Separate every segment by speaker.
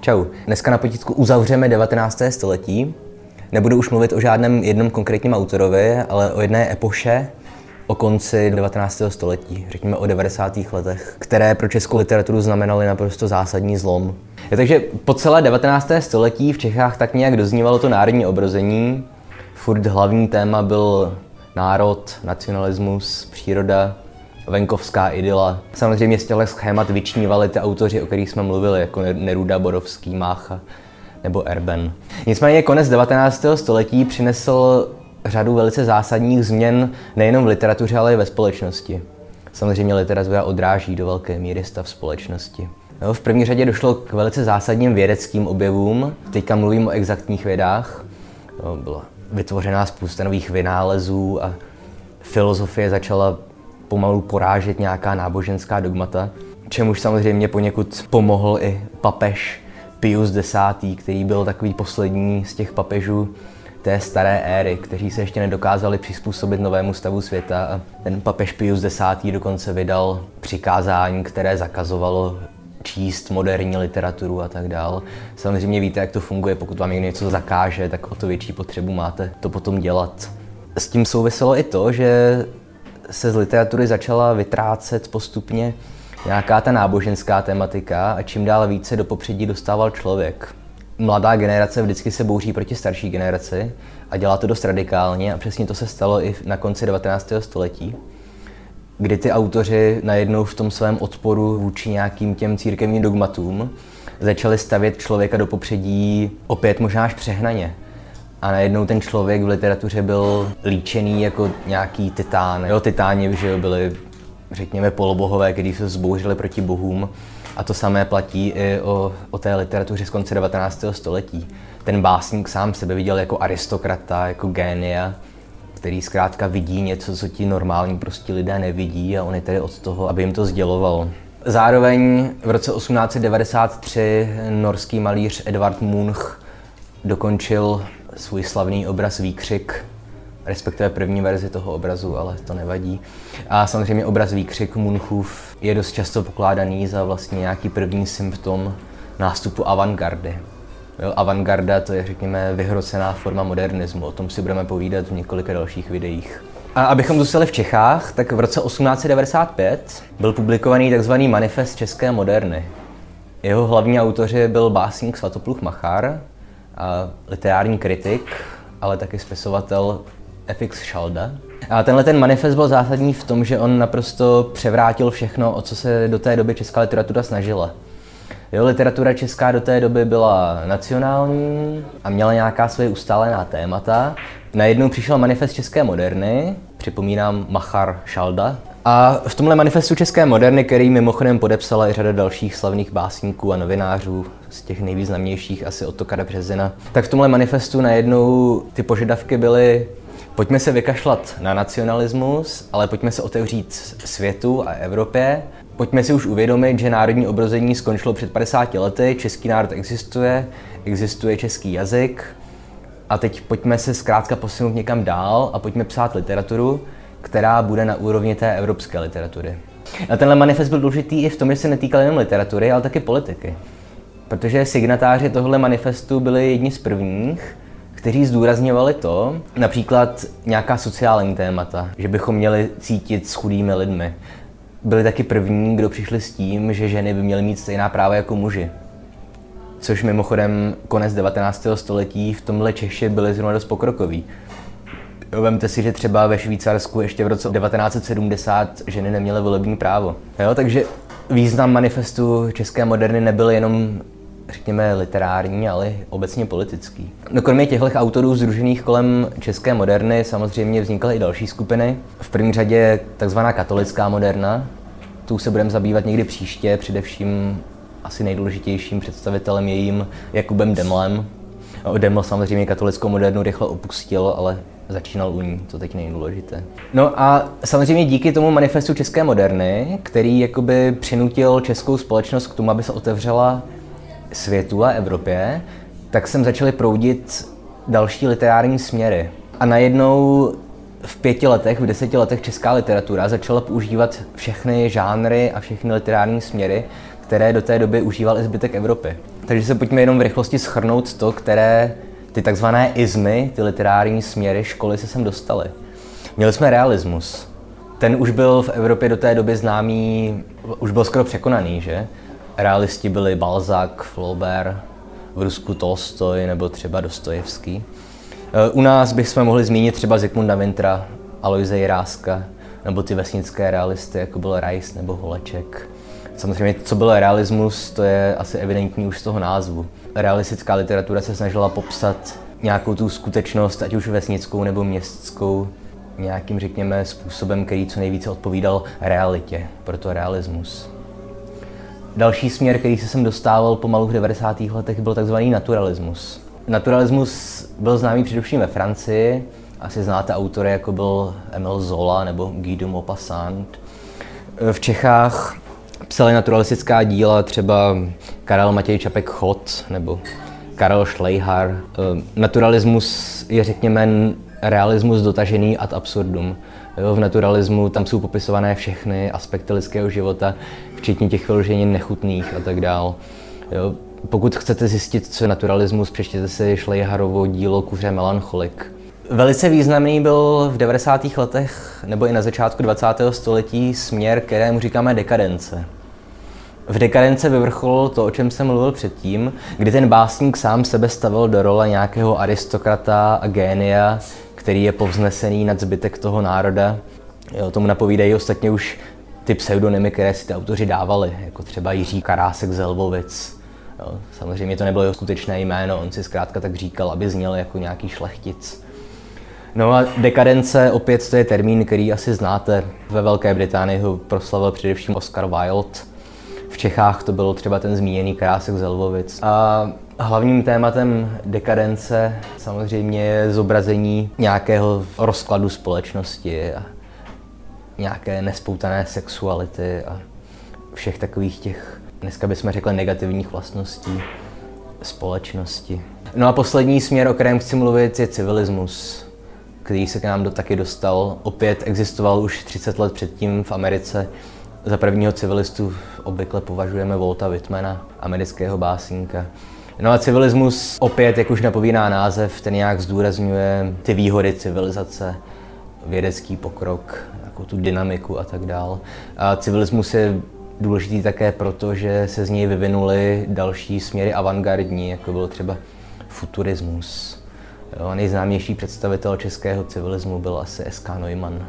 Speaker 1: Čau. Dneska na potítku uzavřeme 19. století. Nebudu už mluvit o žádném jednom konkrétním autorovi, ale o jedné epoše, o konci 19. století, řekněme o 90. letech, které pro českou literaturu znamenaly naprosto zásadní zlom. Je, takže po celé 19. století v Čechách tak nějak doznívalo to národní obrození. Furt hlavní téma byl národ, nacionalismus, příroda, venkovská idyla. Samozřejmě z těchto schémat vyčnívali ty autoři, o kterých jsme mluvili, jako Neruda, Borovský, Mácha nebo Erben. Nicméně konec 19. století přinesl řadu velice zásadních změn nejenom v literatuře, ale i ve společnosti. Samozřejmě literatura odráží do velké míry stav společnosti. No, v první řadě došlo k velice zásadním vědeckým objevům. Teďka mluvím o exaktních vědách. No, byla vytvořená spousta nových vynálezů a filozofie začala pomalu porážet nějaká náboženská dogmata, čemuž samozřejmě poněkud pomohl i papež Pius X., který byl takový poslední z těch papežů té staré éry, kteří se ještě nedokázali přizpůsobit novému stavu světa. Ten papež Pius X. dokonce vydal přikázání, které zakazovalo číst moderní literaturu a tak dál. Samozřejmě víte, jak to funguje, pokud vám někdo něco zakáže, tak o to větší potřebu máte to potom dělat. S tím souviselo i to, že se z literatury začala vytrácet postupně nějaká ta náboženská tematika a čím dál více do popředí dostával člověk. Mladá generace vždycky se bouří proti starší generaci a dělá to dost radikálně a přesně to se stalo i na konci 19. století, kdy ty autoři najednou v tom svém odporu vůči nějakým těm církevním dogmatům začali stavět člověka do popředí opět možná až přehnaně a najednou ten člověk v literatuře byl líčený jako nějaký titán. Jo, titáni že byli, řekněme, polobohové, kteří se zbouřili proti bohům. A to samé platí i o, o té literatuře z konce 19. století. Ten básník sám sebe viděl jako aristokrata, jako génia, který zkrátka vidí něco, co ti normální prostě lidé nevidí a on je tedy od toho, aby jim to sděloval. Zároveň v roce 1893 norský malíř Edvard Munch dokončil svůj slavný obraz Výkřik, respektive první verzi toho obrazu, ale to nevadí. A samozřejmě obraz Výkřik Munchův je dost často pokládaný za vlastně nějaký první symptom nástupu avantgardy. Jo, avantgarda to je, řekněme, vyhrocená forma modernismu. O tom si budeme povídat v několika dalších videích. A abychom zůstali v Čechách, tak v roce 1895 byl publikovaný tzv. manifest české moderny. Jeho hlavní autoři byl básník Svatopluch Machar, literární kritik, ale taky spisovatel FX Schalda. A tenhle ten manifest byl zásadní v tom, že on naprosto převrátil všechno, o co se do té doby česká literatura snažila. Jo, literatura česká do té doby byla nacionální a měla nějaká svoje ustálená témata. Najednou přišel manifest české moderny, připomínám Machar Šalda, a v tomhle manifestu české moderny, který mimochodem podepsala i řada dalších slavných básníků a novinářů, z těch nejvýznamnějších asi od Tokara Březina, tak v tomhle manifestu najednou ty požadavky byly pojďme se vykašlat na nacionalismus, ale pojďme se otevřít světu a Evropě. Pojďme si už uvědomit, že národní obrození skončilo před 50 lety, český národ existuje, existuje český jazyk a teď pojďme se zkrátka posunout někam dál a pojďme psát literaturu, která bude na úrovni té evropské literatury. A tenhle manifest byl důležitý i v tom, že se netýkal jenom literatury, ale taky politiky. Protože signatáři tohle manifestu byli jedni z prvních, kteří zdůrazňovali to, například nějaká sociální témata, že bychom měli cítit s chudými lidmi. Byli taky první, kdo přišli s tím, že ženy by měly mít stejná práva jako muži. Což mimochodem konec 19. století v tomhle Češi byli zrovna dost pokrokoví. Vemte si, že třeba ve Švýcarsku ještě v roce 1970 ženy neměly volební právo. Jo, takže význam manifestu české moderny nebyl jenom řekněme, literární, ale obecně politický. No kromě těchto autorů združených kolem české moderny samozřejmě vznikaly i další skupiny. V první řadě takzvaná katolická moderna. Tu se budeme zabývat někdy příště, především asi nejdůležitějším představitelem jejím Jakubem Demlem. Deml samozřejmě katolickou modernu rychle opustil, ale začínal u ní, to teď nejdůležité. No a samozřejmě díky tomu manifestu české moderny, který jakoby přinutil českou společnost k tomu, aby se otevřela světu a Evropě, tak jsem začaly proudit další literární směry. A najednou v pěti letech, v deseti letech česká literatura začala používat všechny žánry a všechny literární směry, které do té doby užíval i zbytek Evropy. Takže se pojďme jenom v rychlosti schrnout to, které ty takzvané izmy, ty literární směry školy se sem dostaly. Měli jsme realismus. Ten už byl v Evropě do té doby známý, už byl skoro překonaný, že? Realisti byli Balzac, Flaubert, v Rusku Tolstoj nebo třeba Dostojevský. Eh, u nás bychom mohli zmínit třeba Zikmunda Vintra, Aloise Jiráska, nebo ty vesnické realisty, jako byl Rice nebo Holeček. Samozřejmě, co byl realismus, to je asi evidentní už z toho názvu. Realistická literatura se snažila popsat nějakou tu skutečnost, ať už vesnickou nebo městskou, nějakým, řekněme, způsobem, který co nejvíce odpovídal realitě, proto realismus. Další směr, který se sem dostával pomalu v 90. letech, byl tzv. naturalismus. Naturalismus byl známý především ve Francii, asi znáte autory, jako byl Emile Zola nebo Guy de Maupassant. V Čechách psali naturalistická díla třeba Karel Matěj Čapek Chod nebo Karel Schleicher. Naturalismus je, řekněme, realismus dotažený ad absurdum. Jo, v naturalismu tam jsou popisované všechny aspekty lidského života, včetně těch vyloženě nechutných a tak dál. Jo, pokud chcete zjistit, co je naturalismus, přečtěte si Schleicherovo dílo Kuře melancholik. Velice významný byl v 90. letech nebo i na začátku 20. století směr, kterému říkáme dekadence. V dekadence vyvrcholilo to, o čem jsem mluvil předtím, kdy ten básník sám sebe stavil do role nějakého aristokrata a génia, který je povznesený nad zbytek toho národa. Jo, tomu napovídají ostatně už ty pseudonymy, které si ty autoři dávali, jako třeba Jiří Karásek z Lvovic. Jo, samozřejmě to nebylo jeho skutečné jméno, on si zkrátka tak říkal, aby zněl jako nějaký šlechtic. No a dekadence, opět to je termín, který asi znáte. Ve Velké Británii ho proslavil především Oscar Wilde. V Čechách to byl třeba ten zmíněný Krásek z Lvovic. A hlavním tématem dekadence samozřejmě je zobrazení nějakého rozkladu společnosti a nějaké nespoutané sexuality a všech takových těch, dneska bychom řekli, negativních vlastností společnosti. No a poslední směr, o kterém chci mluvit, je civilismus, který se k nám do, taky dostal. Opět existoval už 30 let předtím v Americe. Za prvního civilistu obvykle považujeme Volta Whitmana, amerického básníka. No a civilismus opět, jak už napovídá název, ten nějak zdůrazňuje ty výhody civilizace, vědecký pokrok, jako tu dynamiku a tak dál. A civilismus je důležitý také proto, že se z něj vyvinuly další směry avantgardní, jako byl třeba futurismus. Jo, nejznámější představitel českého civilismu byl asi S.K. Neumann,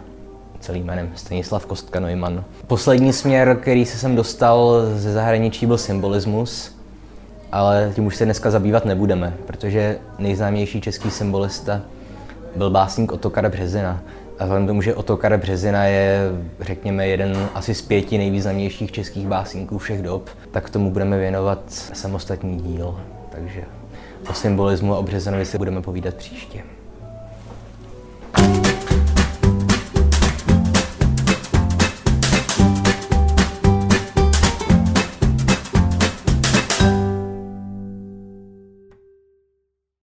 Speaker 1: celým jménem Stanislav Kostka Neumann. Poslední směr, který se sem dostal ze zahraničí, byl symbolismus, ale tím už se dneska zabývat nebudeme, protože nejznámější český symbolista byl básník Otokar Březina. A vzhledem tomu, že Otokar Březina je, řekněme, jeden asi z pěti nejvýznamnějších českých básníků všech dob, tak tomu budeme věnovat samostatný díl. Takže o symbolismu a o Březinovi si budeme povídat příště.